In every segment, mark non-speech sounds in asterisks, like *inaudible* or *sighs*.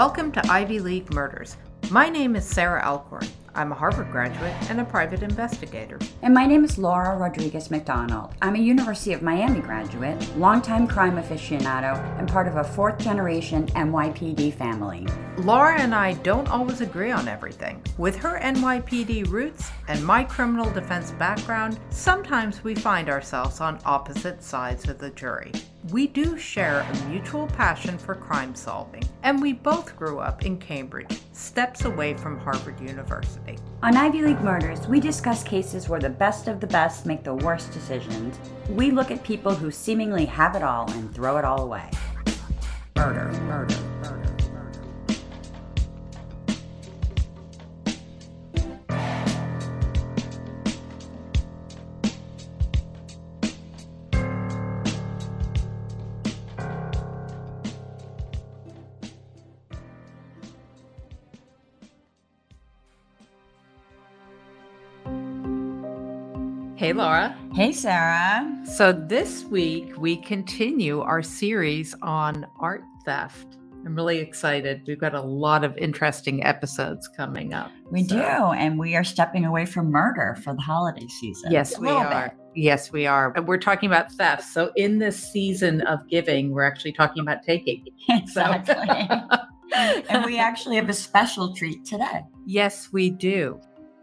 Welcome to Ivy League Murders. My name is Sarah Alcorn. I'm a Harvard graduate and a private investigator. And my name is Laura Rodriguez McDonald. I'm a University of Miami graduate, longtime crime aficionado, and part of a fourth generation NYPD family. Laura and I don't always agree on everything. With her NYPD roots and my criminal defense background, sometimes we find ourselves on opposite sides of the jury. We do share a mutual passion for crime solving, and we both grew up in Cambridge, steps away from Harvard University. On Ivy League Murders, we discuss cases where the best of the best make the worst decisions. We look at people who seemingly have it all and throw it all away. Murder, murder, murder. Hey, Laura. Hey, Sarah. So, this week we continue our series on art theft. I'm really excited. We've got a lot of interesting episodes coming up. We So- do, and we are stepping away from murder for the holiday season. Yes, we are. Yes, we are. And we're talking about theft. So, in this season of giving, we're actually talking about taking. bit. *laughs* So- Exactly. *laughs* and we actually have a special treat today. Yes, we do.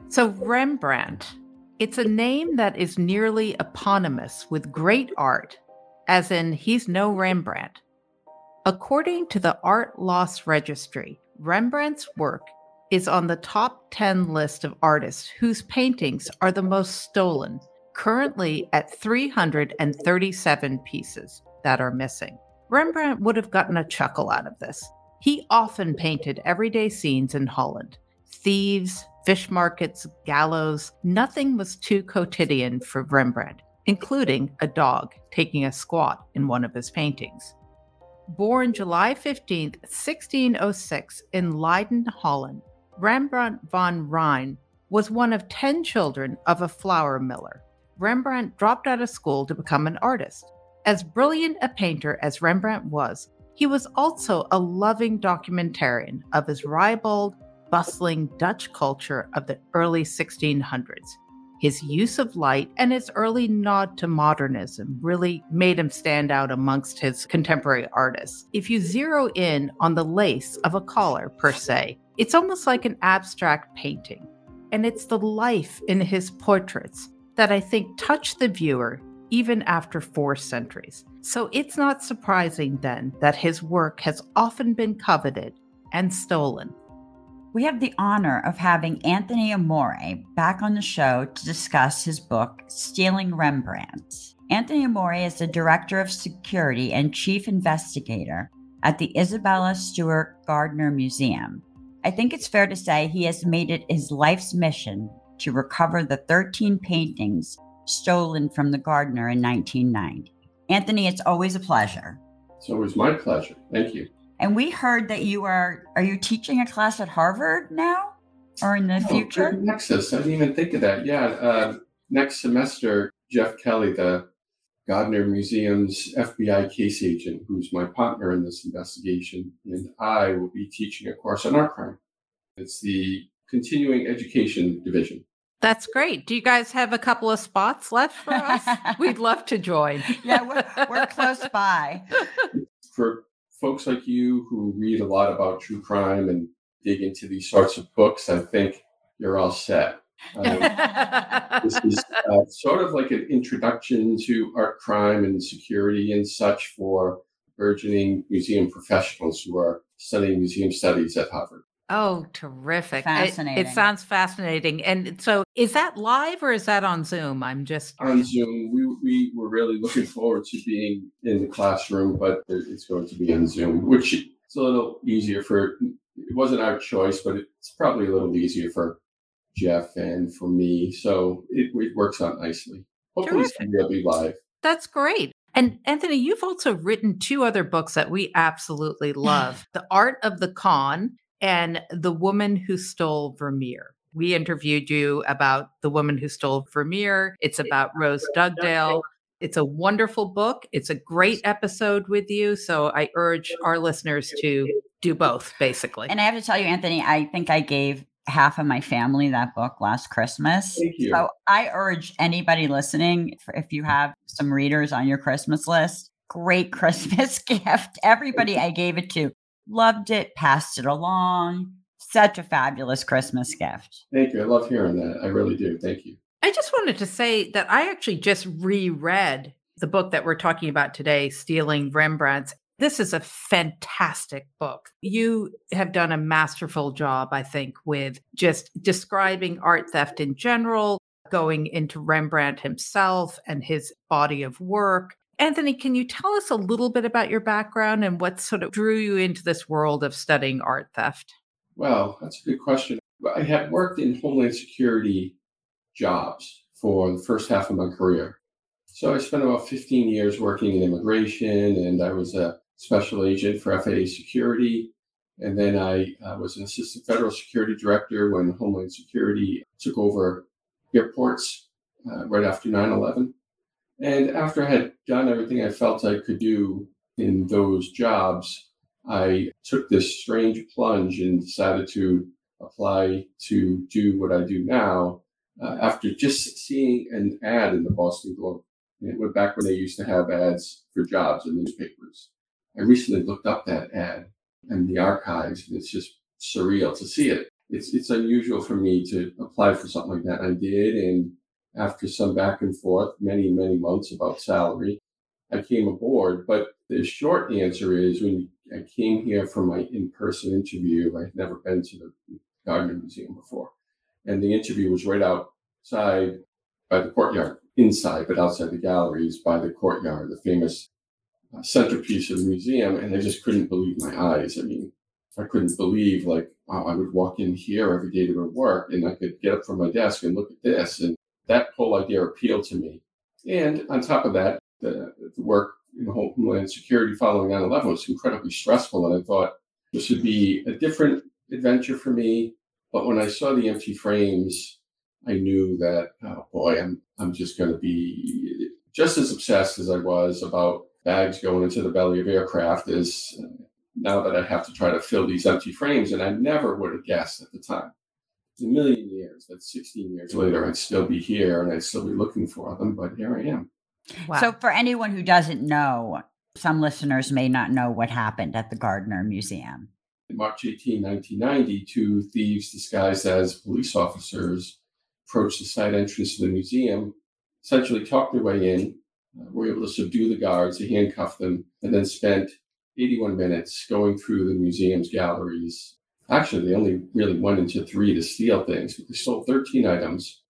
So, Rembrandt, it's a name that is nearly eponymous with great art, as in, he's no Rembrandt. According to the Art Loss Registry, Rembrandt's work is on the top 10 list of artists whose paintings are the most stolen, currently at 337 pieces that are missing. Rembrandt would have gotten a chuckle out of this. He often painted everyday scenes in Holland thieves, fish markets, gallows. Nothing was too quotidian for Rembrandt, including a dog taking a squat in one of his paintings. Born July 15, 1606, in Leiden, Holland, Rembrandt van Rijn was one of 10 children of a flour miller. Rembrandt dropped out of school to become an artist. As brilliant a painter as Rembrandt was, he was also a loving documentarian of his ribald, bustling Dutch culture of the early 1600s. His use of light and his early nod to modernism really made him stand out amongst his contemporary artists. If you zero in on the lace of a collar, per se, it's almost like an abstract painting. And it's the life in his portraits that I think touch the viewer even after four centuries. So it's not surprising then that his work has often been coveted and stolen. We have the honor of having Anthony Amore back on the show to discuss his book, Stealing Rembrandt. Anthony Amore is the Director of Security and Chief Investigator at the Isabella Stewart Gardner Museum. I think it's fair to say he has made it his life's mission to recover the 13 paintings stolen from the Gardner in 1990. Anthony, it's always a pleasure. It's always my pleasure. Thank you. And we heard that you are are you teaching a class at Harvard now or in the Oh, future? Nexus. I didn't even think of that. Yeah. Uh, next semester, Jeff Kelly, the Gardner Museum's FBI case agent, who's my partner in this investigation, and I will be teaching a course on art crime. It's the continuing education division. That's great. Do you guys have a couple of spots left for us? *laughs* We'd love to join. yeah, we're, we're close by. For folks like you who read a lot about true crime and dig into these sorts of books, I think you're all set. *laughs* Um, this is uh, sort of like an introduction to art crime and security and such for burgeoning museum professionals who are studying museum studies at Harvard. Oh, terrific. It- It, sounds fascinating. And so is that live or is that on Zoom? I'm just On Zoom, we, we were really *laughs* looking forward to being in the classroom, but it's going to be on Zoom, which is a little easier for, it wasn't our choice, but it's probably a little easier for Jeff and for me. So it, it works out nicely. Hopefully, it'll be live. That's great. And Anthony, you've also written two other books that we absolutely love *sighs* The Art of the Con and The Woman Who Stole Vermeer. We interviewed you about The Woman Who Stole Vermeer. It's about Rose Dugdale. It's a wonderful book. It's a great episode with you. So I urge our listeners to do both, basically. And I have to tell you, Anthony, I think I gave half of my family that book last Christmas. Thank you. So I urge anybody listening, if you have some readers on your Christmas list, great *laughs* Christmas gift. Everybody I gave it to loved it, passed it along. Such a fabulous Christmas gift. Thank you. I love hearing that. I really do. Thank you. I just wanted to say that I actually just reread the book that we're talking about today, Stealing Rembrandts. This is a fantastic book. You have done a masterful job, I think, with just describing art theft in general, going into Rembrandt himself and his body of work. Anthony, can you tell us a little bit about your background and what sort of drew you into this world of studying art theft? Well, that's a good question. I had worked in Homeland Security jobs for the first half of my career. So I spent about 15 years working in immigration, and I was a special agent for FAA security. And then I uh, was an assistant federal security director when Homeland Security took over airports uh, right after 9 11. And after I had done everything I felt I could do in those jobs, I took this strange plunge and decided to apply to do what I do now uh, after just seeing an ad in the Boston Globe. And it went back when they used to have ads for jobs in newspapers. I recently looked up that ad in the archives, and it's just surreal to see it. It's it's unusual for me to apply for something like that. I did, and after some back and forth, many many months about salary, I came aboard. But the short answer is, when I came here for my in-person interview, I had never been to the Gardner Museum before, and the interview was right outside by the courtyard, inside but outside the galleries by the courtyard, the famous uh, centerpiece of the museum, and I just couldn't believe my eyes. I mean, I couldn't believe like wow, I would walk in here every day to go to work, and I could get up from my desk and look at this, and that whole idea appealed to me. And on top of that, the, the work in Homeland Security following 9/11 was incredibly stressful, and I thought this would be a different adventure for me. But when I saw the empty frames, I knew that oh boy, I'm I'm just going to be just as obsessed as I was about bags going into the belly of aircraft is uh, now that I have to try to fill these empty frames. And I never would have guessed at the time. In a million years, that's 16 years later, I'd still be here and I'd still be looking for them, but here I am. Wow. So, for anyone who doesn't know, some listeners may not know what happened at the Gardner Museum. In March 18, 1990, two thieves disguised as police officers approached the side entrance of the museum, essentially talked their way in, uh, were able to subdue the guards, they handcuffed them, and then spent 81 minutes going through the museum's galleries. Actually, they only really went into three to steal things, but they stole 13 items.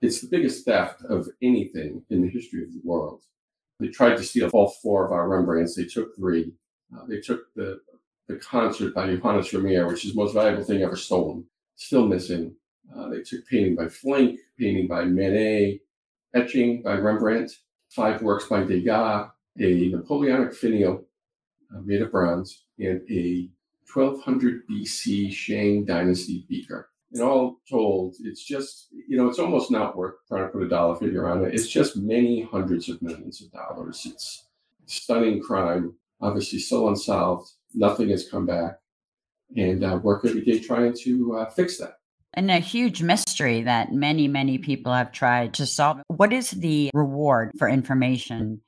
It's the biggest theft of anything in the history of the world. They tried to steal all four of our Rembrandts. They took three. Uh, they took the, the concert by Johannes Vermeer, which is the most valuable thing ever stolen, still missing. Uh, they took painting by Flinck, painting by Manet, etching by Rembrandt, five works by Degas, a Napoleonic finial uh, made of bronze, and a 1200 BC Shang Dynasty beaker. And all told, it's just, you know, it's almost not worth trying to put a dollar figure on it. It's just many hundreds of millions of dollars. It's stunning crime, obviously still unsolved. Nothing has come back. And uh, work every day trying to uh, fix that and a huge mystery that many, many people have tried to solve. What is the reward for information?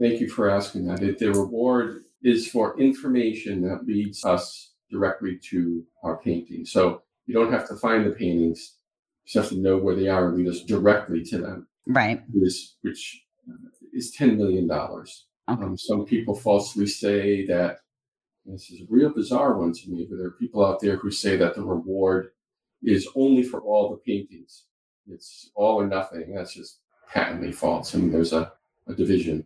Thank you for asking that. The reward is for information that leads us directly to our painting. So you don't have to find the paintings, you just have to know where they are and lead us directly to them. Right. This, which is $10 million. Okay. Um, some people falsely say that this is a real bizarre one to me, but there are people out there who say that the reward is only for all the paintings. It's all or nothing. That's just patently false. I mean, there's a, a division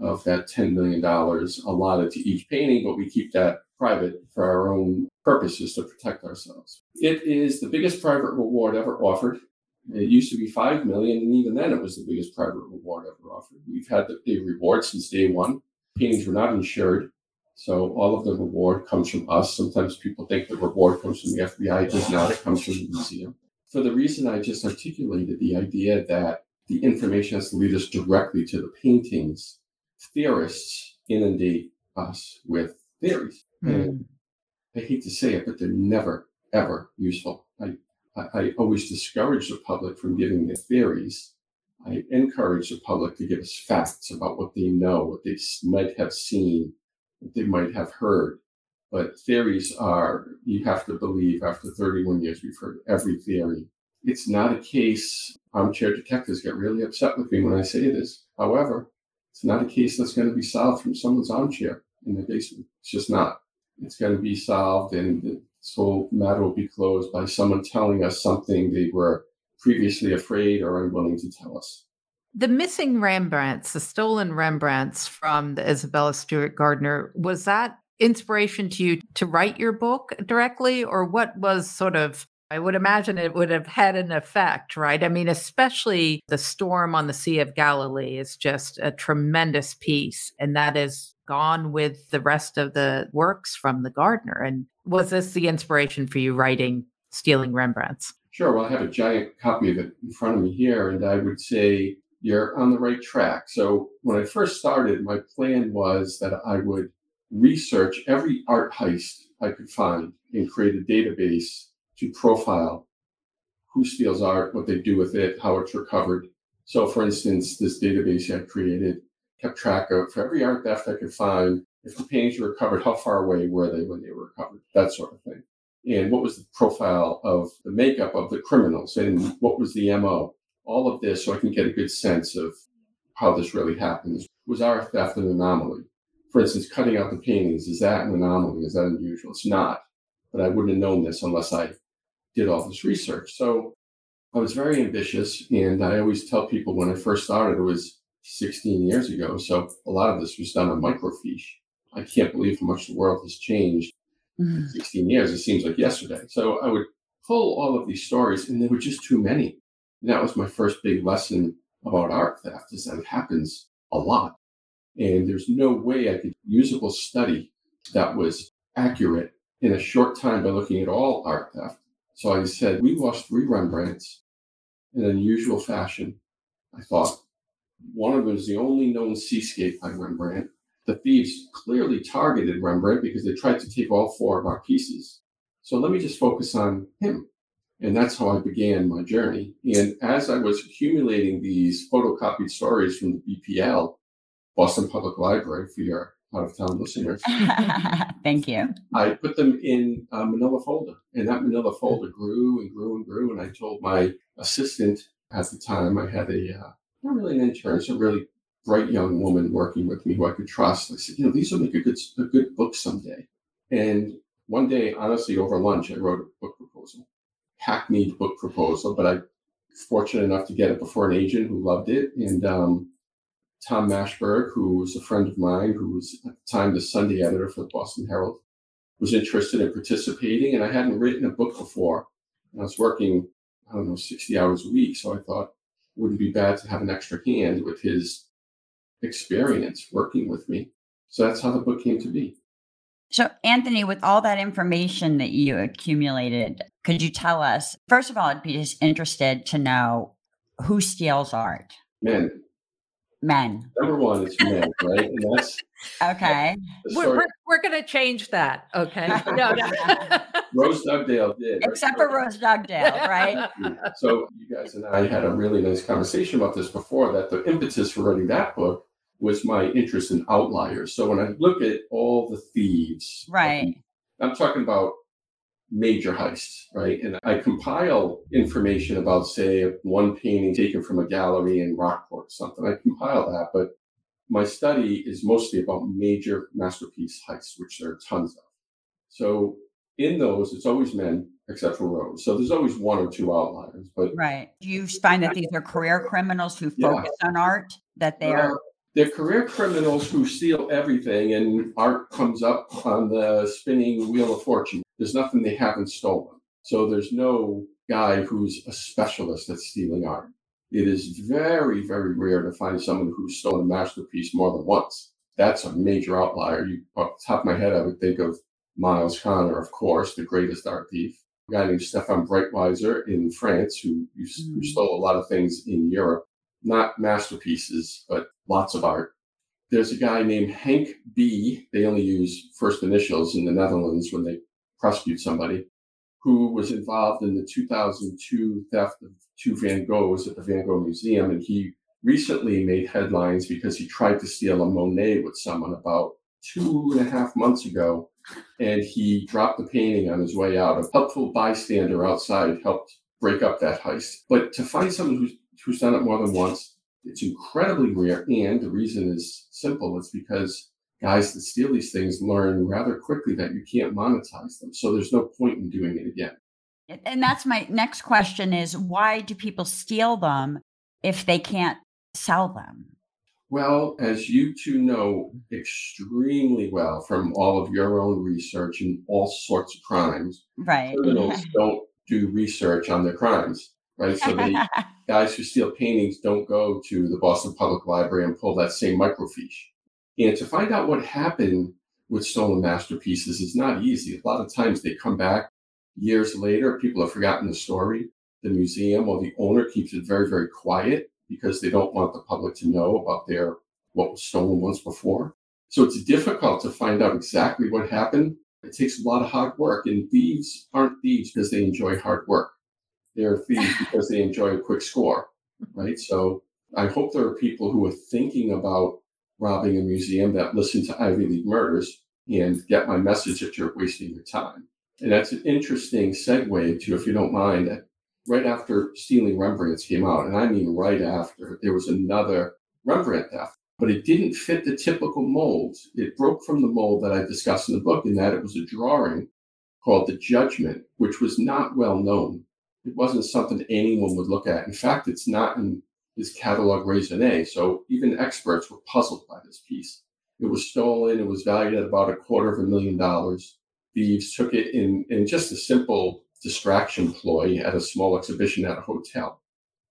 of that $10 million allotted to each painting, but we keep that private for our own purposes to protect ourselves. It is the biggest private reward ever offered. It used to be five million, and even then, it was the biggest private reward ever offered. We've had the, the reward since day one. Paintings were not insured. So all of the reward comes from us. Sometimes people think the reward comes from the FBI. It does not. It comes from the museum. For the reason I just articulated, the idea that the information has to lead us directly to the paintings, theorists inundate us with theories. Mm. I hate to say it, but they're never, ever useful. I, I, I always discourage the public from giving their theories. I encourage the public to give us facts about what they know, what they might have seen, what they might have heard. But theories are, you have to believe after 31 years, we've heard every theory. It's not a case, armchair detectives get really upset with me when I say this. However, it's not a case that's going to be solved from someone's armchair in the basement. It's just not. It's going to be solved and this whole matter will be closed by someone telling us something they were previously afraid or unwilling to tell us. The missing Rembrandts, the stolen Rembrandts from the Isabella Stewart Gardner, was that inspiration to you to write your book directly, or what was sort of I would imagine it would have had an effect, right? I mean, especially the storm on the Sea of Galilee is just a tremendous piece. And that is gone with the rest of the works from the Gardner. And was this the inspiration for you writing Stealing Rembrandts? Sure. Well, I have a giant copy of it in front of me here, and I would say you're on the right track. So when I first started, my plan was that I would research every art heist I could find and create a database to profile who steals art, what they do with it, how it's recovered. So, for instance, this database I created kept track of for every art theft I could find, if the paintings were recovered, how far away were they when they were recovered, that sort of thing. And what was the profile of the makeup of the criminals and what was the MO? All of this so I can get a good sense of how this really happens. Was our theft an anomaly? For instance, cutting out the paintings, is that an anomaly? Is that unusual? It's not. But I wouldn't have known this unless I did all this research. So I was very ambitious. And I always tell people when I first started, it was 16 years ago. So a lot of this was done on microfiche. I can't believe how much the world has changed mm. in 16 years. It seems like yesterday. So I would pull all of these stories, and there were just too many. And that was my first big lesson about art theft is that it happens a lot. And there's no way I could usable study that was accurate in a short time by looking at all art theft so I said, We lost three Rembrandts in an unusual fashion. I thought one of them is the only known seascape by Rembrandt. The thieves clearly targeted Rembrandt because they tried to take all four of our pieces. So let me just focus on him. And that's how I began my journey. And as I was accumulating these photocopied stories from the BPL, Boston Public Library, for your out of town listeners. *laughs* Thank you. I put them in a manila folder, and that manila folder grew and grew and grew. And I told my assistant at the time, I had a, uh, not really an intern, it's a really bright young woman working with me who I could trust. I said, you know, these will make a good, a good book someday. And one day, honestly, over lunch, I wrote a book proposal, hackneyed book proposal, but I fortunate enough to get it before an agent who loved it. And um, Tom Mashberg, who was a friend of mine, who was at the time the Sunday editor for the Boston Herald, was interested in participating. And I hadn't written a book before. And I was working, I don't know, 60 hours a week. So I thought wouldn't be bad to have an extra hand with his experience working with me. So that's how the book came to be. So, Anthony, with all that information that you accumulated, could you tell us? First of all, I'd be just interested to know who steals art. Men men. Number one is men, right? And that's *laughs* okay. we're, we're, we're going to change that. Okay. *laughs* No, no. *laughs* Rose Dugdale did. Except for Rose Dugdale, right? So you guys and I had a really nice conversation about this before that the impetus for writing that book was my interest in outliers. So when I look at all the thieves, right. I'm talking about major heists, right? And I compile information about, say, one painting taken from a gallery in Rockport, or something. I compile that, but my study is mostly about major masterpiece heists, which there are tons of. So in those, it's always men except for Rose. So there's always one or two outliers. But right, do you find that these are career criminals who focus yeah. on art? That they are. they're career criminals who steal everything, and art comes up on the spinning wheel of fortune. There's nothing they haven't stolen. So there's no guy who's a specialist at stealing art. It is very, very rare to find someone who's stolen a masterpiece more than once. That's a major outlier. You, off the top of my head, I would think of Miles Connor, of course, the greatest art thief. A guy named Stefan Breitwieser in France, who, who mm. stole a lot of things in Europe. Not masterpieces, but lots of art. There's a guy named Hank B. They only use first initials in the Netherlands when they prosecute somebody, who was involved in the 2002 theft of two Van Goghs at the Van Gogh Museum. And he recently made headlines because he tried to steal a Monet with someone about two and a half months ago. And he dropped the painting on his way out. A helpful bystander outside helped break up that heist. But to find someone who's, who's done it more than once, it's incredibly rare. And the reason is simple it's because guys that steal these things learn rather quickly that you can't monetize them. So there's no point in doing it again. And that's my next question is why do people steal them if they can't sell them? Well, as you two know extremely well from all of your own research and all sorts of crimes, right? Criminals *laughs* don't do research on their crimes, right? So the *laughs* guys who steal paintings don't go to the Boston Public Library and pull that same microfiche. And to find out what happened with stolen masterpieces is not easy. A lot of times they come back years later, people have forgotten the story. The museum or the owner keeps it very, very quiet because they don't want the public to know about their what was stolen once before. So it's difficult to find out exactly what happened. It takes a lot of hard work, and thieves aren't thieves because they enjoy hard work. They're thieves *laughs* because they enjoy a quick score, right? So I hope there are people who are thinking about robbing a museum that listen to Ivy League murders and get my message that you're wasting your time. And that's an interesting segue to, if you don't mind, that right after Stealing Rembrandts came out, and I mean right after, there was another Rembrandt theft, but it didn't fit the typical mold. It broke from the mold that I discussed in the book in that it was a drawing called The Judgment, which was not well known. It wasn't something anyone would look at. In fact, it's not in his catalog raisonné, so even experts were puzzled by this piece. It was stolen. It was valued at about a quarter of a million dollars. Thieves took it in, in just a simple distraction ploy at a small exhibition at a hotel.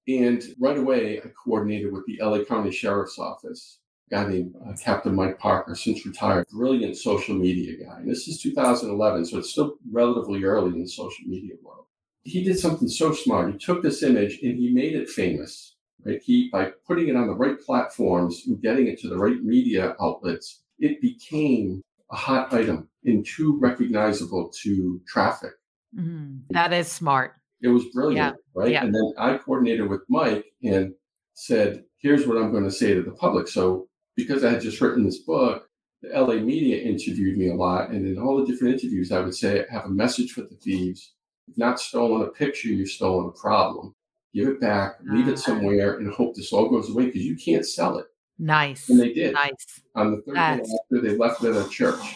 And right away, I coordinated with the LA County Sheriff's Office, a guy named uh, Captain Mike Parker, since retired, brilliant social media guy. And this is 2011, so it's still relatively early in the social media world. He did something so smart. He took this image and he made it famous. Right? He by putting it on the right platforms and getting it to the right media outlets, it became a hot item and too recognizable to traffic. Mm-hmm. That is smart. It was brilliant, yeah. right? Yeah. And then I coordinated with Mike and said, here's what I'm going to say to the public. So because I had just written this book, the LA media interviewed me a lot. And in all the different interviews, I would say, I have a message for the thieves. You've not stolen a picture, you've stolen a problem. Give it back, leave it ah. somewhere, and hope this all goes away because you can't sell it. Nice. And they did. Nice. On the third That's... day after, they left it at a church.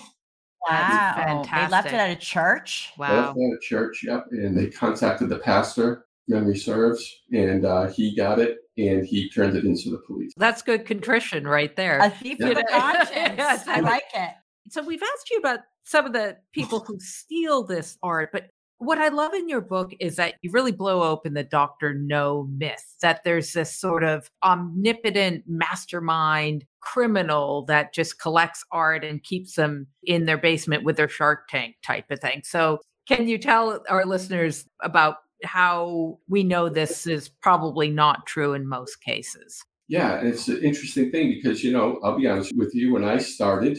Wow. Fantastic. They left it at a church? Wow. Left it at a church, yep. And they contacted the pastor, memory serves, and uh, he got it and he turned it into the police. That's good contrition right there. A thief with a *laughs* conscience. yes, I like it. So we've asked you about some of the people who steal this art, but what I love in your book is that you really blow open the Dr. No myth that there's this sort of omnipotent mastermind criminal that just collects art and keeps them in their basement with their Shark Tank type of thing. So, can you tell our listeners about how we know this is probably not true in most cases? Yeah, it's an interesting thing because, you know, I'll be honest with you, when I started,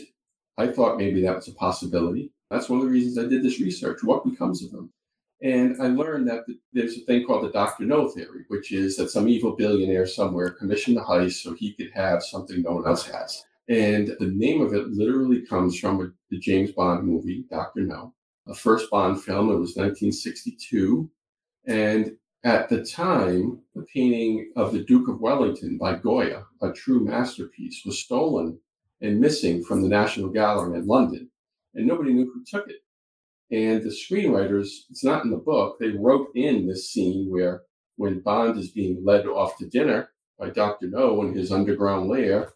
I thought maybe that was a possibility. That's one of the reasons I did this research. What becomes of them? And I learned that there's a thing called the Dr. No theory, which is that some evil billionaire somewhere commissioned the heist so he could have something no one else has. And the name of it literally comes from the James Bond movie, Dr. No, a first Bond film. It was 1962. And at the time, the painting of the Duke of Wellington by Goya, a true masterpiece, was stolen and missing from the National Gallery in London and nobody knew who took it. And the screenwriters, it's not in the book, they wrote in this scene where when Bond is being led off to dinner by Dr. No in his underground lair,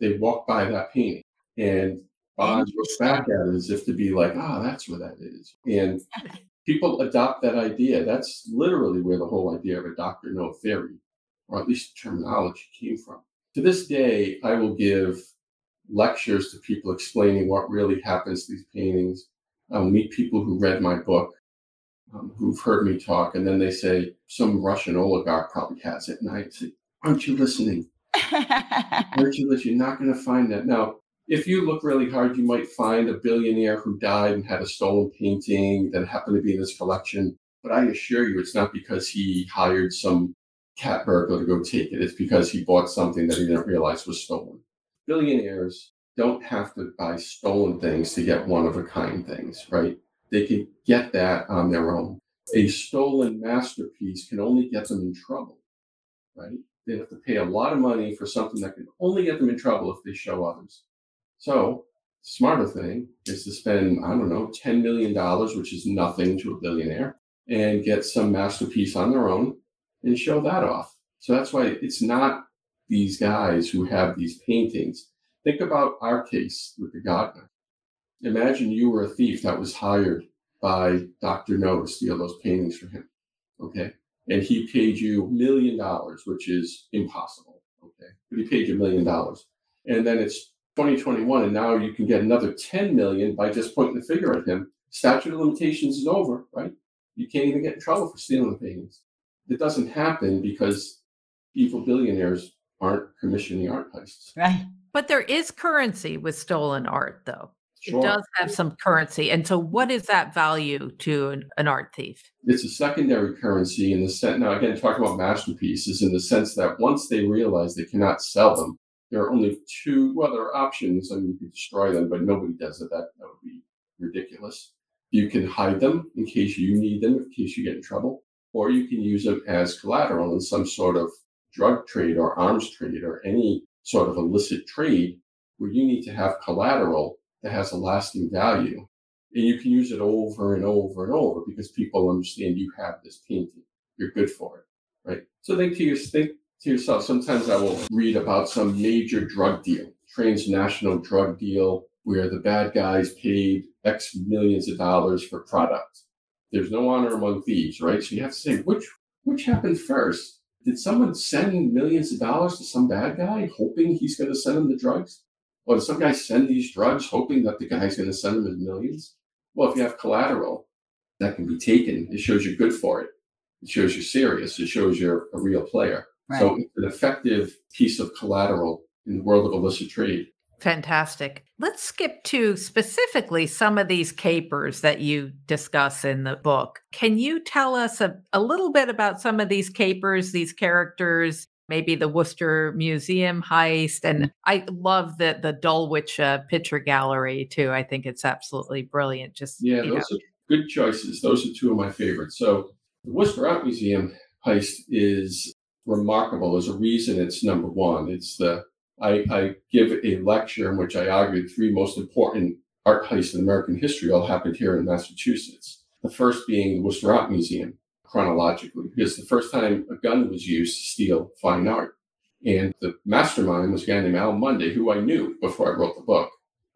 they walk by that painting. And Bond looks back at it as if to be like, ah, that's where that is. And people adopt that idea. That's literally where the whole idea of a Dr. No theory, or at least terminology, came from. To this day, I will give lectures to people explaining what really happens to these paintings. I'll meet people who read my book, um, who've heard me talk, and then they say, some Russian oligarch probably has it. And I say, aren't you listening? *laughs* aren't you listening? You're not going to find that. Now, if you look really hard, you might find a billionaire who died and had a stolen painting that happened to be in his collection. But I assure you, it's not because he hired some cat burglar to go take it. It's because he bought something that he didn't realize was stolen. Billionaires don't have to buy stolen things to get one of a kind things, right? They can get that on their own. A stolen masterpiece can only get them in trouble, right? They have to pay a lot of money for something that can only get them in trouble if they show others. So, the smarter thing is to spend, I don't know, $10 million, which is nothing to a billionaire, and get some masterpiece on their own and show that off. So that's why it's not these guys who have these paintings. Think about our case with the. Imagine you were a thief that was hired by Dr. No to steal those paintings for him. Okay. And he paid you a million dollars, which is impossible. Okay. But he paid you a million dollars. And then it's 2021, and now you can get another 10 million by just pointing the finger at him. Statute of limitations is over, right? You can't even get in trouble for stealing the paintings. It doesn't happen because evil billionaires aren't commissioning art heists. Right. But there is currency with stolen art, though. Sure. It does have some currency. And so, what is that value to an, an art thief? It's a secondary currency in the sense, now again, talking about masterpieces in the sense that once they realize they cannot sell them, there are only two, well, there are options. I mean, you can destroy them, but nobody does it. That, that would be ridiculous. You can hide them in case you need them, in case you get in trouble or you can use them as collateral in some sort of drug trade or arms trade or any sort of illicit trade where you need to have collateral that has a lasting value. And you can use it over and over and over because people understand you have this painting. You're good for it, right? So think to, your, think to yourself, sometimes I will read about some major drug deal, transnational drug deal, where the bad guys paid X millions of dollars for product there's no honor among thieves, right? So you have to say which which happened first. Did someone send millions of dollars to some bad guy hoping he's going to send him the drugs? Or did some guy send these drugs hoping that the guy's going to send him his millions? Well, if you have collateral that can be taken, it shows you're good for it. It shows you're serious. It shows you're a real player. Right. So it's an effective piece of collateral in the world of illicit trade. Fantastic. Let's skip to specifically some of these capers that you discuss in the book. Can you tell us a, a little bit about some of these capers, these characters, maybe the Worcester Museum heist. And I love the the Dulwich uh, picture gallery too. I think it's absolutely brilliant. Just yeah, those know. are good choices. Those are two of my favorites. So the Worcester Art Museum heist is remarkable. There's a reason it's number one. It's the I, I give a lecture in which I argue the three most important art heists in American history all happened here in Massachusetts. The first being the Worcester Art Museum, chronologically, because the first time a gun was used to steal fine art. And the mastermind was a guy named Al Monday, who I knew before I wrote the book.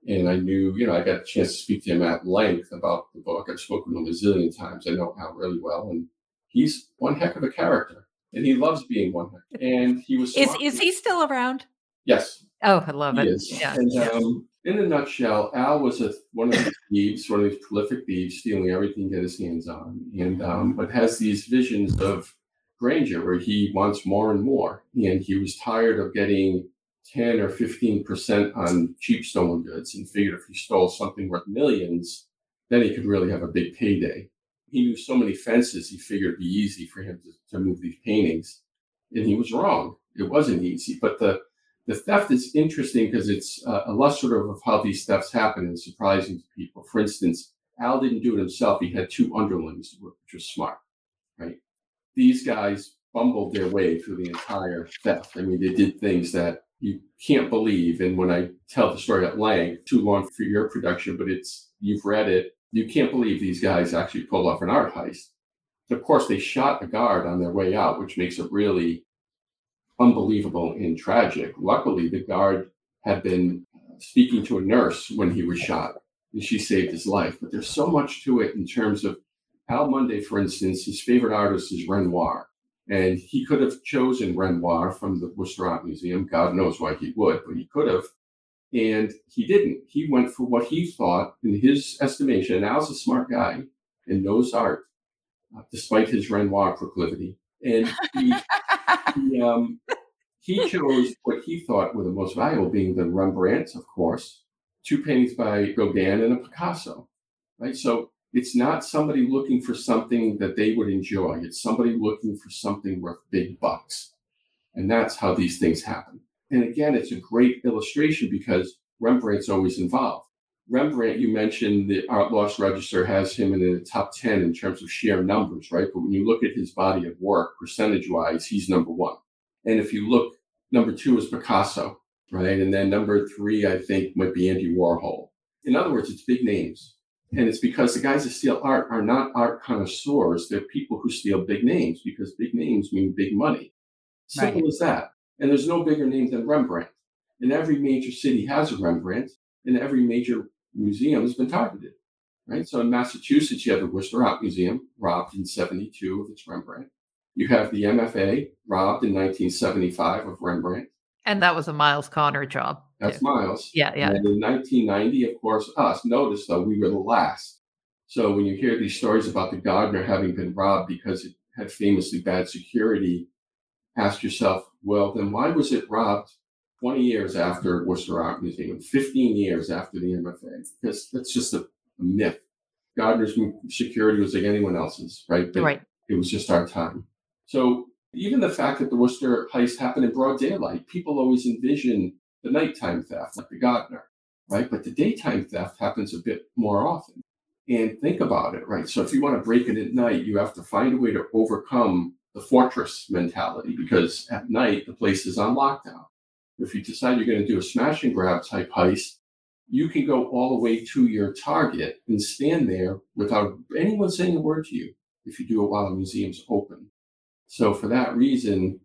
And I knew, you know, I got a chance to speak to him at length about the book. I've spoken to him a zillion times. I know Al really well. And he's one heck of a character. And he loves being one heck. And he was. Is, is he still around? Yes. Oh, I love it. Yeah. And um, in a nutshell, Al was a, one of these thieves, one of these prolific thieves, stealing everything he get his hands on, and um, but has these visions of grandeur where he wants more and more, and he was tired of getting 10 or 15 percent on cheap stolen goods, and figured if he stole something worth millions, then he could really have a big payday. He knew so many fences, he figured it'd be easy for him to, to move these paintings, and he was wrong. It wasn't easy, but the the theft is interesting because it's uh, illustrative of how these thefts happen and surprising to people. For instance, Al didn't do it himself. He had two underlings, which was smart, right? These guys bumbled their way through the entire theft. I mean, they did things that you can't believe. And when I tell the story at length, too long for your production, but it's you've read it, you can't believe these guys actually pulled off an art heist. Of course, they shot a guard on their way out, which makes it really unbelievable and tragic. Luckily, the guard had been speaking to a nurse when he was shot, and she saved his life. But there's so much to it in terms of Al Monday, for instance, his favorite artist is Renoir. And he could have chosen Renoir from the Worcester Art Museum. God knows why he would, but he could have. And he didn't. He went for what he thought, in his estimation, and Al's a smart guy and knows art, uh, despite his Renoir proclivity. And he, *laughs* he, um, he chose what he thought were the most valuable, being the Rembrandt, of course, two paintings by Gauguin and a Picasso, right? So it's not somebody looking for something that they would enjoy. It's somebody looking for something worth big bucks. And that's how these things happen. And again, it's a great illustration because Rembrandt's always involved. Rembrandt, you mentioned the Art Loss Register has him in the top 10 in terms of sheer numbers, right? But when you look at his body of work, percentage wise, he's number one. And if you look, number two is Picasso, right? And then number three, I think, might be Andy Warhol. In other words, it's big names. And it's because the guys that steal art are not art connoisseurs. They're people who steal big names because big names mean big money. Simple right. as that. And there's no bigger name than Rembrandt. And every major city has a Rembrandt, and every major museum has been targeted. Right. So in Massachusetts, you have the Worcester Art Museum, robbed in 72 of its Rembrandt. You have the MFA, robbed in 1975 of Rembrandt. And that was a Miles Connor job. That's too. Miles. Yeah, yeah. And in 1990, of course, us. Notice though, we were the last. So when you hear these stories about the Gardner having been robbed because it had famously bad security, ask yourself, well, then why was it robbed 20 years after Worcester Art Museum, 15 years after the MFA? Because that's just a, myth. Gardner's security was like anyone else's, right? But right. It was just our time. So even the fact that the Worcester heist happened in broad daylight, people always envision the nighttime theft, like the Gardner, right? But the daytime theft happens a bit more often. And think about it, right? So if you want to break it at night, you have to find a way to overcome the fortress mentality because at night the place is on lockdown. If you decide you're going to do a smash and grab type heist, you can go all the way to your target and stand there without anyone saying a word to you if you do it while the museum's open. So for that reason,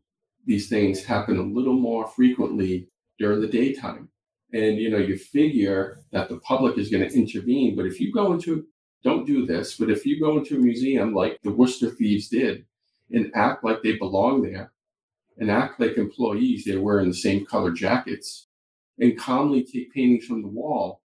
these things happen a little more frequently during the daytime. And you know, you figure that the public is going to intervene, but if you go into don't do this, but if you go into a museum like the Worcester thieves did and act like they belong there and act like employees, they're wearing the same color jackets and calmly take paintings from the wall.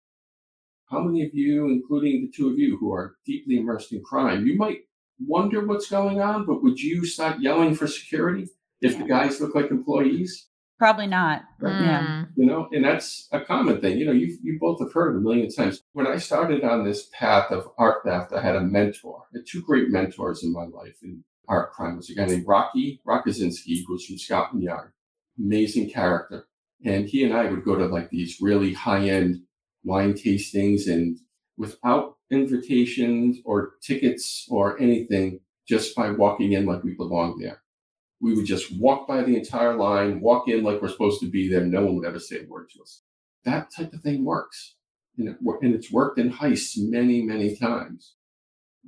How many of you, including the two of you who are deeply immersed in crime, you might wonder what's going on, but would you start yelling for security if the guys look like employees? Probably not. Mm. Yeah. You know, and that's a common thing. You know, you you both have heard it a million times. When I started on this path of art theft, I had a mentor. I had two great mentors in my life in art crime. was a guy named Rocky Rokazinski, who was from Scotland Yard. Amazing character. And he and I would go to like these really high-end wine tastings and without invitations or tickets or anything, just by walking in like we belong there we would just walk by the entire line, walk in like we're supposed to be there. No one would ever say a word to us. That type of thing works. And, it, and it's worked in heists many, many times.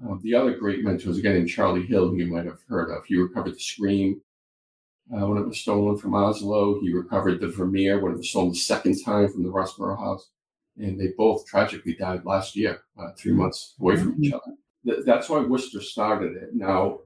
Uh, the other great mentors, again, in Charlie Hill, who you might have heard of, he recovered the Scream uh, when it was stolen from Oslo. He recovered the Vermeer when it was stolen the second time from the Russborough House. And they both tragically died last year, uh, three months away from each other. Th- that's why Worcester started it. Now,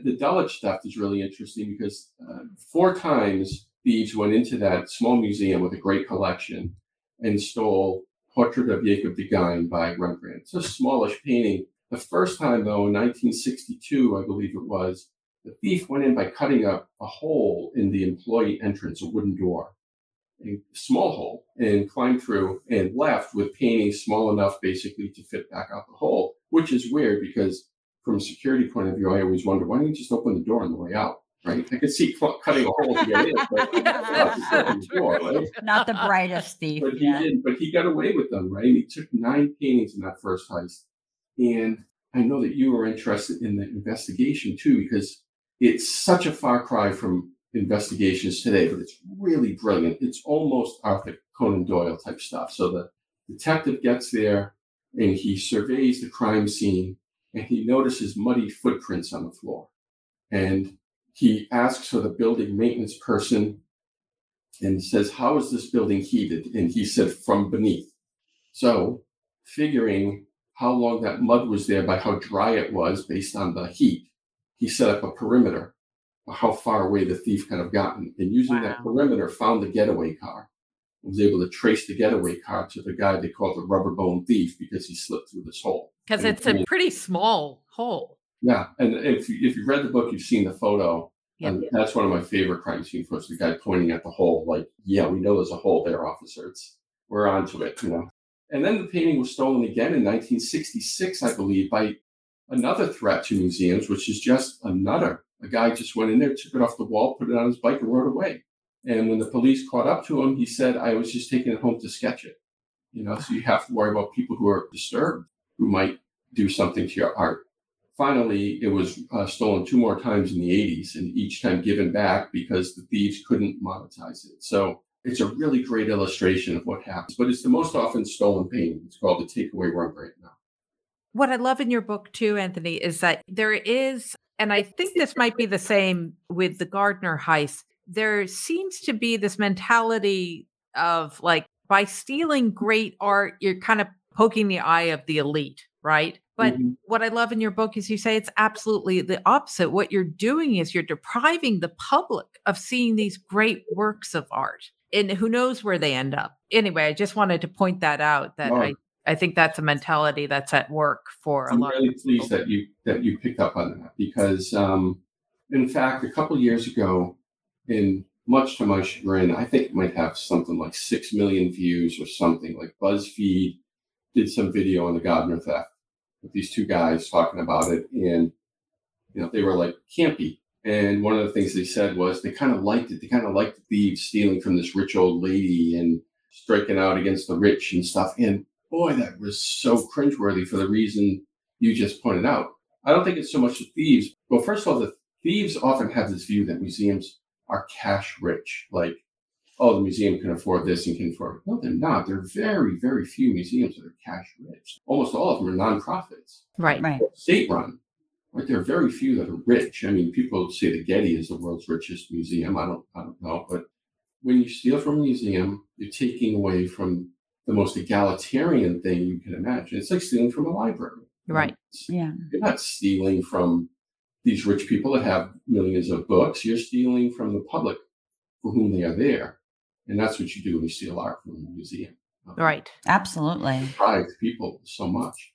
the Dulwich theft is really interesting because uh, four times thieves went into that small museum with a great collection and stole Portrait of Jacob de Gheyn by Rembrandt. It's a smallish painting. The first time, though, in 1962, I believe it was, the thief went in by cutting up a hole in the employee entrance, a wooden door, a small hole, and climbed through and left with paintings small enough basically to fit back out the hole, which is weird because from a security point of view, I always wonder why don't you just open the door on the way out? Right, I could see cutting a hole to get in, but *laughs* not, the door, right? not the brightest thief. But he did, but he got away with them, right? He took nine paintings in that first heist, and I know that you are interested in the investigation too, because it's such a far cry from investigations today, but it's really brilliant. It's almost Arthur Conan Doyle type stuff. So the detective gets there and he surveys the crime scene and he notices muddy footprints on the floor. And he asks for the building maintenance person and says, How is this building heated? And he said, From beneath. So, figuring how long that mud was there by how dry it was based on the heat, he set up a perimeter uh, how far away the thief could have gotten. And using wow. that perimeter, found the getaway car. Was able to trace the getaway car to the guy they called the rubber bone thief because he slipped through this hole. Because it's a pretty small hole. Yeah, and if you, if you read the book, you've seen the photo. Yep. And that's one of my favorite crime scene photos. The guy pointing at the hole, like, "Yeah, we know there's a hole there, officer. It's we're onto it," you know. And then the painting was stolen again in 1966, I believe, by another threat to museums, which is just a nutter. A guy just went in there, took it off the wall, put it on his bike, and rode away. And when the police caught up to him, he said, I was just taking it home to sketch it. You know, so you have to worry about people who are disturbed, who might do something to your art. Finally, it was uh, stolen two more times in the 80s and each time given back because the thieves couldn't monetize it. So it's a really great illustration of what happens, but it's the most often stolen painting. It's called the Takeaway Rembrandt now. What I love in your book too, Anthony, is that there is, and I think this might be the same with the Gardner heist, there seems to be this mentality of like by stealing great art, you're kind of poking the eye of the elite, right? But mm-hmm. what I love in your book is you say it's absolutely the opposite. What you're doing is you're depriving the public of seeing these great works of art. And who knows where they end up. Anyway, I just wanted to point that out that I, I think that's a mentality that's at work for I'm a lot really of pleased that you that you picked up on that because um, in fact a couple years ago in much to my chagrin, I think it might have something like six million views or something. Like BuzzFeed did some video on the Gardner theft with these two guys talking about it, and you know they were like campy. And one of the things they said was they kind of liked it. They kind of liked the thieves stealing from this rich old lady and striking out against the rich and stuff. And boy, that was so cringeworthy for the reason you just pointed out. I don't think it's so much the thieves. Well, first of all, the thieves often have this view that museums are cash rich. Like, oh, the museum can afford this and can afford it. No, they're not. There are very, very few museums that are cash rich. Almost all of them are nonprofits. Right, right. State run. Right. There are very few that are rich. I mean, people say the Getty is the world's richest museum. I don't I don't know. But when you steal from a museum, you're taking away from the most egalitarian thing you can imagine. It's like stealing from a library. Right. Yeah. You're not stealing from these rich people that have millions of books. You're stealing from the public for whom they are there. And that's what you do when you steal art from a museum. Right. Absolutely. Deprive people so much.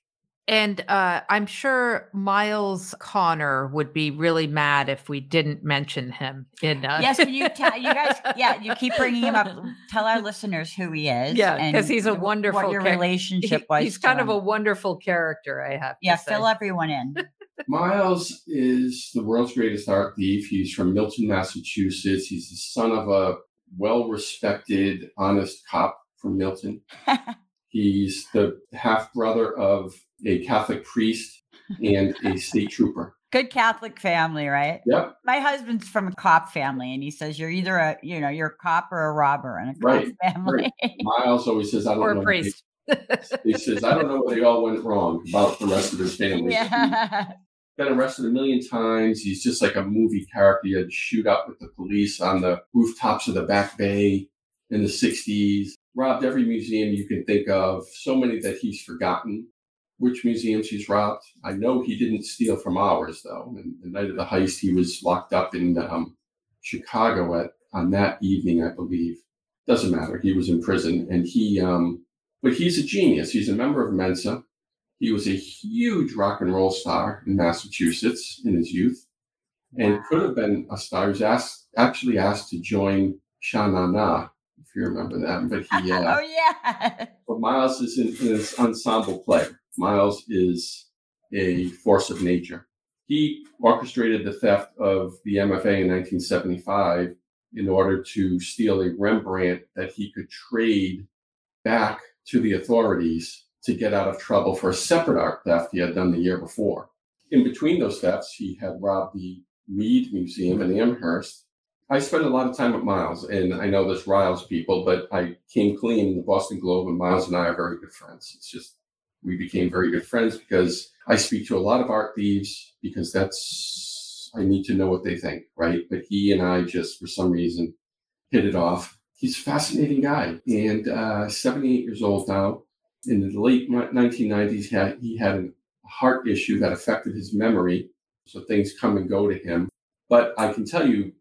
And uh, I'm sure Myles Connor would be really mad if we didn't mention him. In uh... yes, *laughs* you tell you guys, yeah, you keep bringing him up. Tell our listeners who he is. Yeah, because he's a wonderful. What your char- relationship was. he's kind him. of a wonderful character. I have. Yeah, fill everyone in. *laughs* Myles is the world's greatest art thief. He's from Milton, Massachusetts. He's the son of a well respected, honest cop from Milton. *laughs* He's the half brother of a Catholic priest and a state trooper. *laughs* Good Catholic family, right? Yep. My husband's from a cop family, and he says you're either a you know you're a cop or a robber in a cop right, family. Right. Myles always says, "I don't or know." A priest. *laughs* he says, "I don't know where they all went wrong about the rest of his family." Yeah been arrested a million times. He's just like a movie character. He had to shoot up with the police on the rooftops of the Back Bay in the 60s. Robbed every museum you can think of. So many that he's forgotten which museums he's robbed. I know he didn't steal from ours, though. And the night of the heist, he was locked up in um, Chicago at on that evening, I believe. Doesn't matter. He was in prison, and he. Um, but he's a genius. He's a member of Mensa. He was a huge rock and roll star in Massachusetts in his youth and could have been a star. He was asked, actually asked to join Sha Na Na, if you remember that. But he, *laughs* uh, oh yeah. But Miles is in this ensemble play. Myles is a force of nature. He orchestrated the theft of the MFA in 1975 in order to steal a Rembrandt that he could trade back to the authorities to get out of trouble for a separate art theft he had done the year before. In between those thefts, he had robbed the Mead Museum in Amherst. I spent a lot of time with Myles, and I know this riles people, but I came clean in the Boston Globe, and Myles and I are very good friends. It's just we became very good friends because I speak to a lot of art thieves because that's I need to know what they think, right? But he and I just for some reason hit it off. He's a fascinating guy, and uh, 78 years old now in the late 1990s, he had, a heart issue that affected his memory. So things come and go to him. But I can tell you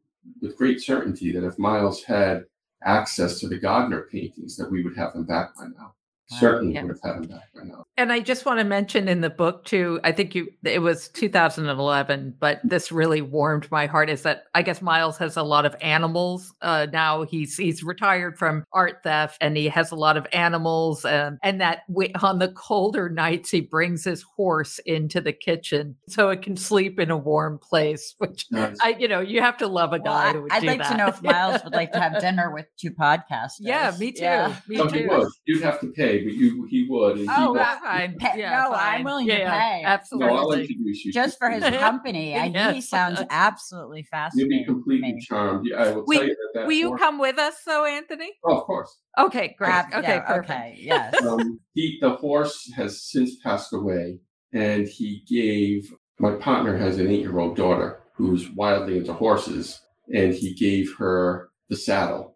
with great certainty that if Myles had access to the Gardner paintings, that we would have them back by now. Certainly yeah. would have had him back by now. And I just want to mention in the book too, I think you it was 2011, but this really warmed my heart is that I guess Myles has a lot of animals. Uh, now he's he's retired from art theft and he has a lot of animals um, and that w- on the colder nights he brings his horse into the kitchen so it can sleep in a warm place, *laughs* which nice. I you know, you have to love a guy well, I'd like that. to know if Myles would like to have *laughs* dinner with two podcasters. Yeah, me too. Yeah. Me too. He would. You'd have to pay, but you he would. And oh, he fine. yeah, no, fine. I'm willing yeah, to pay. Absolutely. No, I'll introduce you. Just for his *laughs* company. I, yes. He sounds *laughs* absolutely fascinating. You'll be completely charmed. I will we, tell you that. that will you come with us, though, Anthony? Oh, of course. Okay, great. okay, yeah, perfect. Okay, yes. *laughs* Um, he, the horse has since passed away, and he gave my partner has an eight-year-old daughter who's wildly into horses, and he gave her the saddle,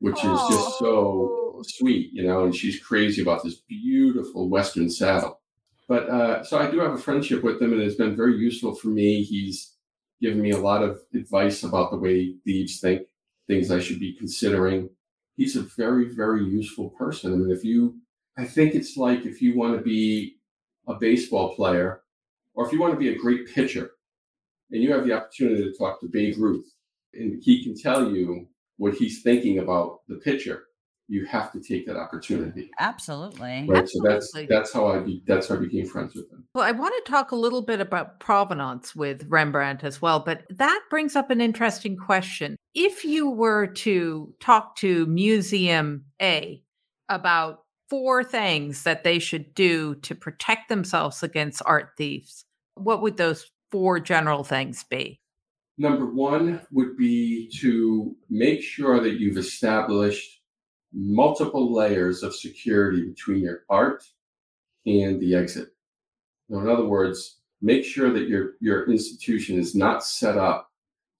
which oh. is just so sweet, you know. And she's crazy about this beautiful Western saddle. But uh, so I do have a friendship with him, and it's been very useful for me. He's given me a lot of advice about the way thieves think, things I should be considering. He's a very, very useful person. I mean, if you, I think it's like if you want to be a baseball player or if you want to be a great pitcher and you have the opportunity to talk to Babe Ruth and he can tell you what he's thinking about the pitcher you have to take that opportunity. Absolutely. Right. Absolutely. So that's that's how I be, that's how I became friends with him. Well, I want to talk a little bit about provenance with Rembrandt as well, but that brings up an interesting question. If you were to talk to Museum A about four things that they should do to protect themselves against art thieves, what would those four general things be? Number one would be to make sure that you've established multiple layers of security between your art and the exit. Now, in other words, make sure that your, your institution is not set up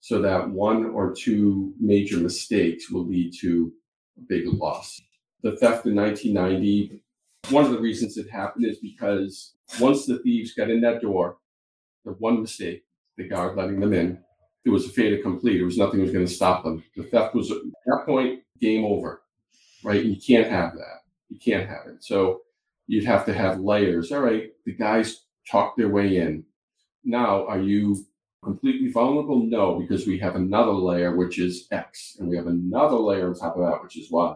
so that one or two major mistakes will lead to a big loss. The theft in 1990, one of the reasons it happened is because once the thieves got in that door, the one mistake, the guard letting them in, it was a fait accompli. There was nothing was going to stop them. The theft was at that point game over right? You can't have that. You can't have it. So you'd have to have layers. All right, the guys talk their way in. Now, are you completely vulnerable? No, because we have another layer, which is X, and we have another layer on top of that, which is Y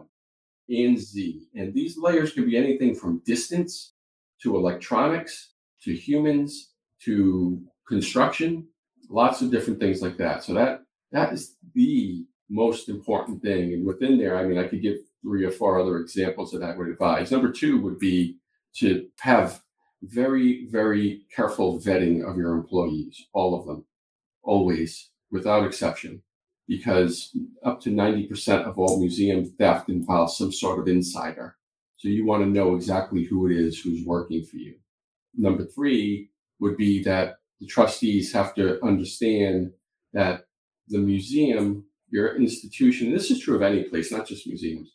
and Z. And these layers could be anything from distance to electronics to humans to construction, lots of different things like that. So that that is the most important thing. And within there, I mean, I could give three or four other examples that I would advise. Number two would be to have very, very careful vetting of your employees, all of them, always, without exception, because up to 90% of all museum theft involves some sort of insider. So you want to know exactly who it is who's working for you. Number three would be that the trustees have to understand that the museum, your institution, this is true of any place, not just museums,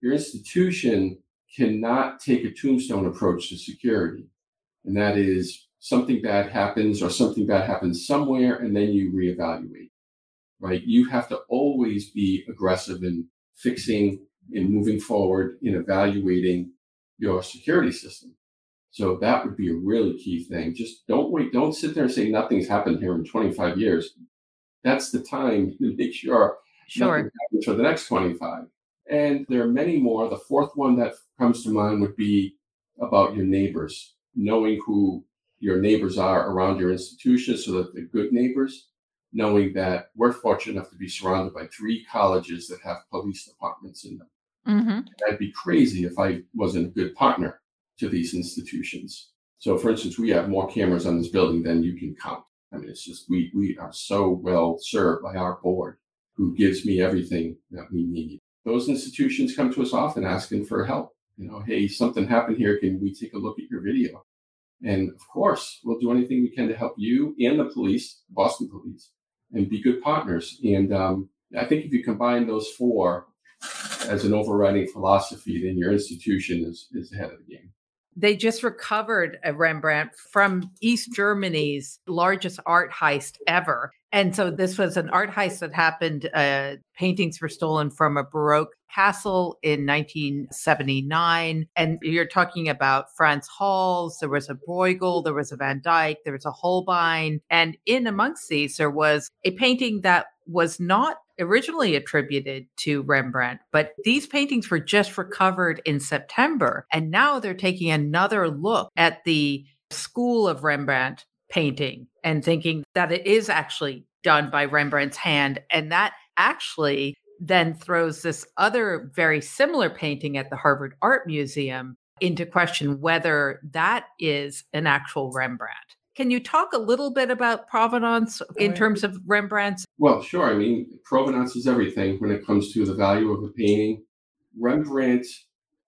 your institution cannot take a tombstone approach to security. And that is something bad happens or something bad happens somewhere and then you reevaluate, right? You have to always be aggressive in fixing and moving forward in evaluating your security system. So that would be a really key thing. Just don't wait. Don't sit there and say nothing's happened here in 25 years. That's the time to *laughs* make sure sure. for the next 25. And there are many more. The fourth one that comes to mind would be about your neighbors, knowing who your neighbors are around your institution so that they're good neighbors, knowing that we're fortunate enough to be surrounded by three colleges that have police departments in them. Mm-hmm. I'd be crazy if I wasn't a good partner to these institutions. So, for instance, we have more cameras on this building than you can count. I mean, it's just we we are so well served by our board, who gives me everything that we need those institutions come to us often asking for help. You know, hey, something happened here. Can we take a look at your video? And of course, we'll do anything we can to help you and the police, Boston police, and be good partners. And um, I think if you combine those four as an overriding philosophy, then your institution is, is ahead of the game. They just recovered a Rembrandt from East Germany's largest art heist ever. And so this was an art heist that happened. Uh, paintings were stolen from a Baroque castle in 1979. And you're talking about Frans Hals, there was a Bruegel, there was a Van Dyck, there was a Holbein. And in amongst these, there was a painting that was not originally attributed to Rembrandt, but these paintings were just recovered in September. And now they're taking another look at the school of Rembrandt painting and thinking that it is actually done by Rembrandt's hand. And that actually then throws this other very similar painting at the Harvard Art Museum into question whether that is an actual Rembrandt. Can you talk a little bit about provenance in terms of Rembrandt's? Well, sure. I mean, provenance is everything when it comes to the value of a painting. Rembrandt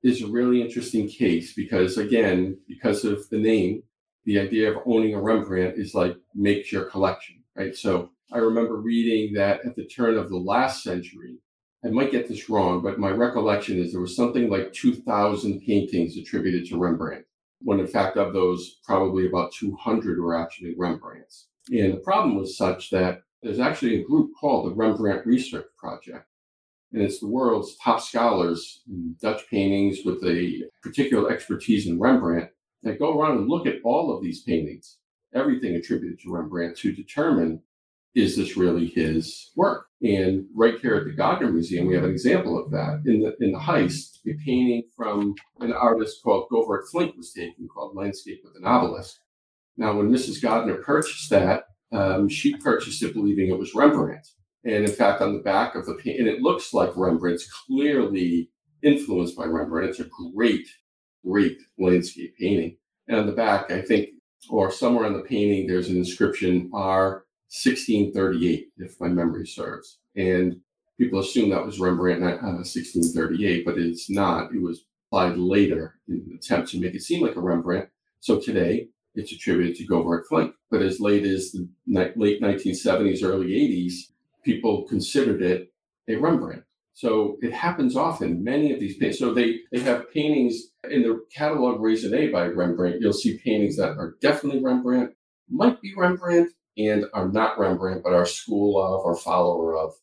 is a really interesting case because, again, because of the name, the idea of owning a Rembrandt is like makes your collection, right? So I remember reading that at the turn of the last century, I might get this wrong, but my recollection is there was something like 2,000 paintings attributed to Rembrandt, when in fact of those, probably about 200 were actually Rembrandts. And the problem was such that there's actually a group called the Rembrandt Research Project. And it's the world's top scholars in Dutch paintings with a particular expertise in Rembrandt that go around and look at all of these paintings, everything attributed to Rembrandt, to determine is this really his work? And right here at the Gardner Museum, we have an example of that. In the in the heist, a painting from an artist called Govert Flinck was taken called Landscape with an Obelisk. Now, when Mrs. Gardner purchased that, um, she purchased it believing it was Rembrandt. And in fact, on the back of the painting, it looks like Rembrandt's clearly influenced by Rembrandt. It's a great, great landscape painting. And on the back, I think, or somewhere on the painting, there's an inscription R 1638, if my memory serves. And people assume that was Rembrandt uh, 1638, but it's not. It was applied later in an attempt to make it seem like a Rembrandt. So today, it's attributed to Govert Flinck. But as late as the late 1970s, early 80s, people considered it a Rembrandt. So it happens often. Many of these paintings, so they, they have paintings in the catalog raisonné by Rembrandt. You'll see paintings that are definitely Rembrandt, might be Rembrandt, and are not Rembrandt, but are school of or follower of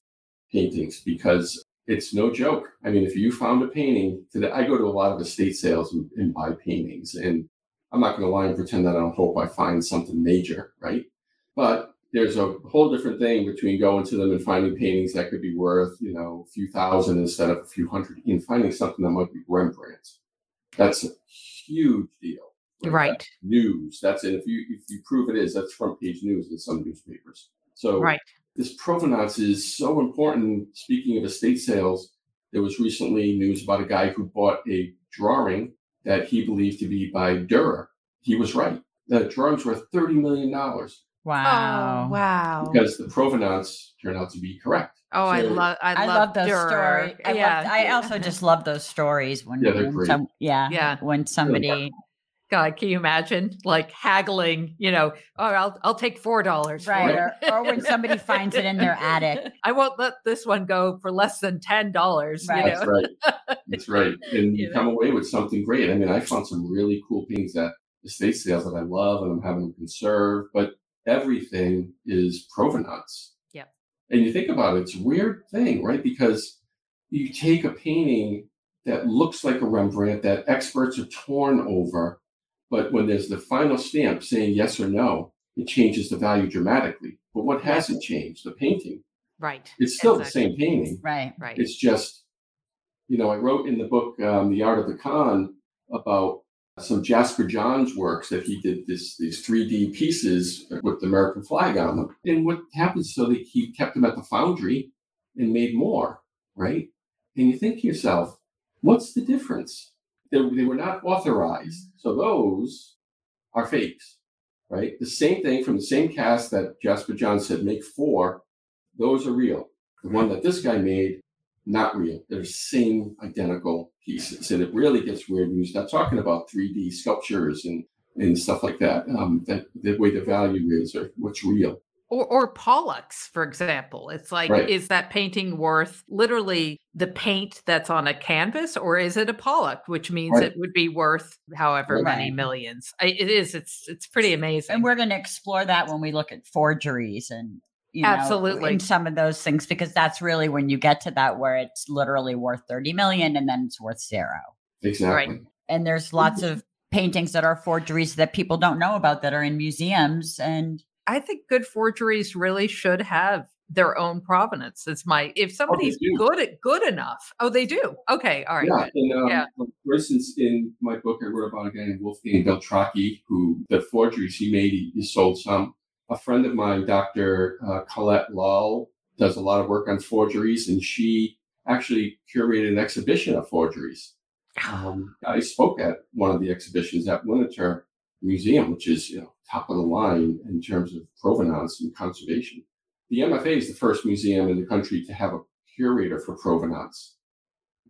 paintings because it's no joke. I mean, if you found a painting today, I go to a lot of estate sales and, and buy paintings, and I'm not going to lie and pretend that I don't hope I find something major, right? But there's a whole different thing between going to them and finding paintings that could be worth, you know, a few thousand instead of a few hundred, and finding something that might be Rembrandt. That's a huge deal. Like uh, right. That's news. That's it. If you if you prove it is, that's front page news in some newspapers. So right. this provenance is so important. Speaking of estate sales, there was recently news about a guy who bought a drawing that he believed to be by Dürer. He was right. The drawing's worth thirty million dollars. Wow! Oh, wow! Because the provenance turned out to be correct. Oh, so, I love I, I love, love those stories. I, yeah. Loved, I also just love those stories when, yeah, when some, yeah, yeah, when somebody God, can you imagine like haggling? You know, oh, I'll I'll take four dollars, right? Or, or, when somebody finds it in their attic, *laughs* I won't let this one go for less than ten dollars. Right. You know? That's right. That's right. *laughs* And you, you come know? away with something great. I mean, I found some really cool things at estate sales that I love, and I'm having them conserved. But everything is provenance. Yeah. And you think about it, it's a weird thing, right? Because you take a painting that looks like a Rembrandt that experts are torn over but when there's the final stamp saying yes or no, it changes the value dramatically. But what hasn't changed? The painting. Right. It's still exactly. the same painting. Right. Right. It's just, you know, I wrote in the book, um, The Art of the Con, about some Jasper Johns works that he did this these 3D pieces with the American flag on them. And what happens so that he kept them at the foundry and made more, right? And you think to yourself, what's the difference? They, they were not authorized. So those are fakes, right? The same thing from the same cast that Jasper John said, make four, those are real. The one that this guy made, not real. They're the same identical pieces. And it really gets weird when you start talking about 3D sculptures and, and stuff like that, um, that the way the value is or what's real. Or, or Pollock's, for example. It's like, right. is that painting worth literally the paint that's on a canvas, or is it a Pollock, which means right. it would be worth however right. many millions? It is. It's it's pretty amazing. And we're going to explore that when we look at forgeries and you know, absolutely in some of those things because that's really when you get to that where it's literally worth 30 million and then it's worth zero exactly right. and there's mm-hmm. lots of paintings that are forgeries that people don't know about that are in museums and I think good forgeries really should have their own provenance. It's my if oh, somebody's oh, good at good enough. Oh, they do. Okay, all right. Yeah, and, um, yeah. For instance, in my book, I wrote about a guy named Wolfgang Beltracchi who the forgeries he made, he, he sold some. A friend of mine, Dr. Uh, Colette Loll, does a lot of work on forgeries, and she actually curated an exhibition of forgeries. Um, I spoke at one of the exhibitions at Winterthur Museum, which is you know top of the line in terms of provenance and conservation. The MFA is the first museum in the country to have a curator for provenance.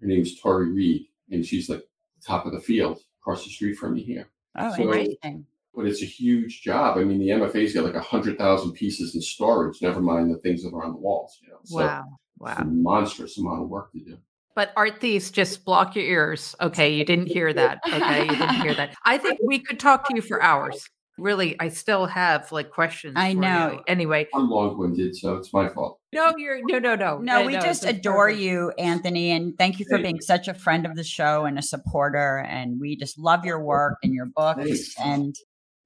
Her name is Tori Reed, and she's like top of the field across the street from me here. Oh, so, interesting. But it's a huge job. I mean, the MFA's got like a hundred thousand pieces in storage. Never mind the things that are on the walls. You know, so wow, wow, a monstrous amount of work to do. But art thieves, just block your ears. Okay, you didn't hear that. Okay, you didn't hear that. I think we could talk to you for hours really i still have like questions i know you. anyway i'm long-winded so it's my fault no you're no no no no we just adore perfect. you anthony and thank you for thank being you. such a friend of the show and a supporter and we just love your work and your books Thanks. and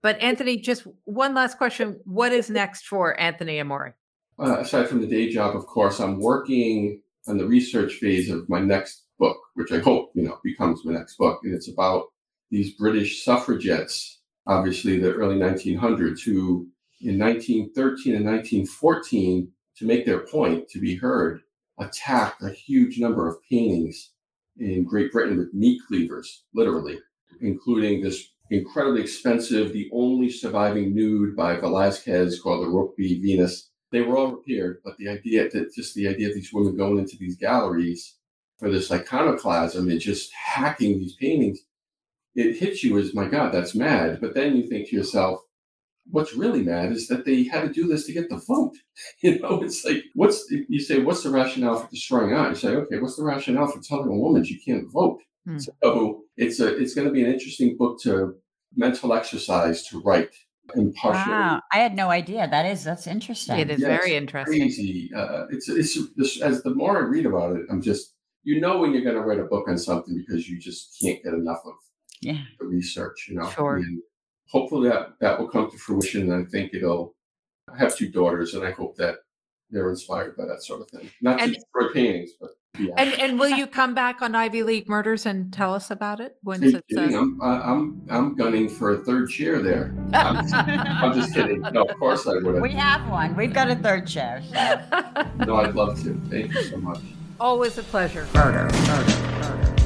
but anthony just one last question what is next for anthony amore uh, aside from the day job of course i'm working on the research phase of my next book which i hope you know becomes my next book and it's about these british suffragettes obviously the early 1900s, who in 1913 and 1914, to make their point to be heard, attacked a huge number of paintings in Great Britain with meat cleavers, literally, including this incredibly expensive, the only surviving nude by Velazquez called the Rokeby Venus. They were all repaired, but the idea that just the idea of these women going into these galleries for this iconoclasm and just hacking these paintings it hits you as, my God, that's mad. But then you think to yourself, what's really mad is that they had to do this to get the vote. *laughs* You know, it's like, what's, you say, what's the rationale for destroying art? You say, okay, what's the rationale for telling a woman she can't vote? Hmm. So it's a, it's going to be an interesting book to mental exercise to write impartially. Wow, I had no idea. That is that's interesting. It is yeah, very interesting. Crazy. Uh, it's it's this, as the more I read about it, I'm just you know when you're going to write a book on something because you just can't get enough of yeah. the research, you know. Sure. And hopefully that that will come to fruition. And I think it'll. I have two daughters, and I hope that they're inspired by that sort of thing. Not and, just for paintings, but yeah. And and will you come back on Ivy League Murders and tell us about it when it's? Uh... I'm, I'm I'm gunning for a third chair there. I'm, just, I'm just kidding. No, of course I would. We have one. We've got a third chair. So. no, I'd love to. Thank you so much. Always a pleasure. Murder, murder, murder.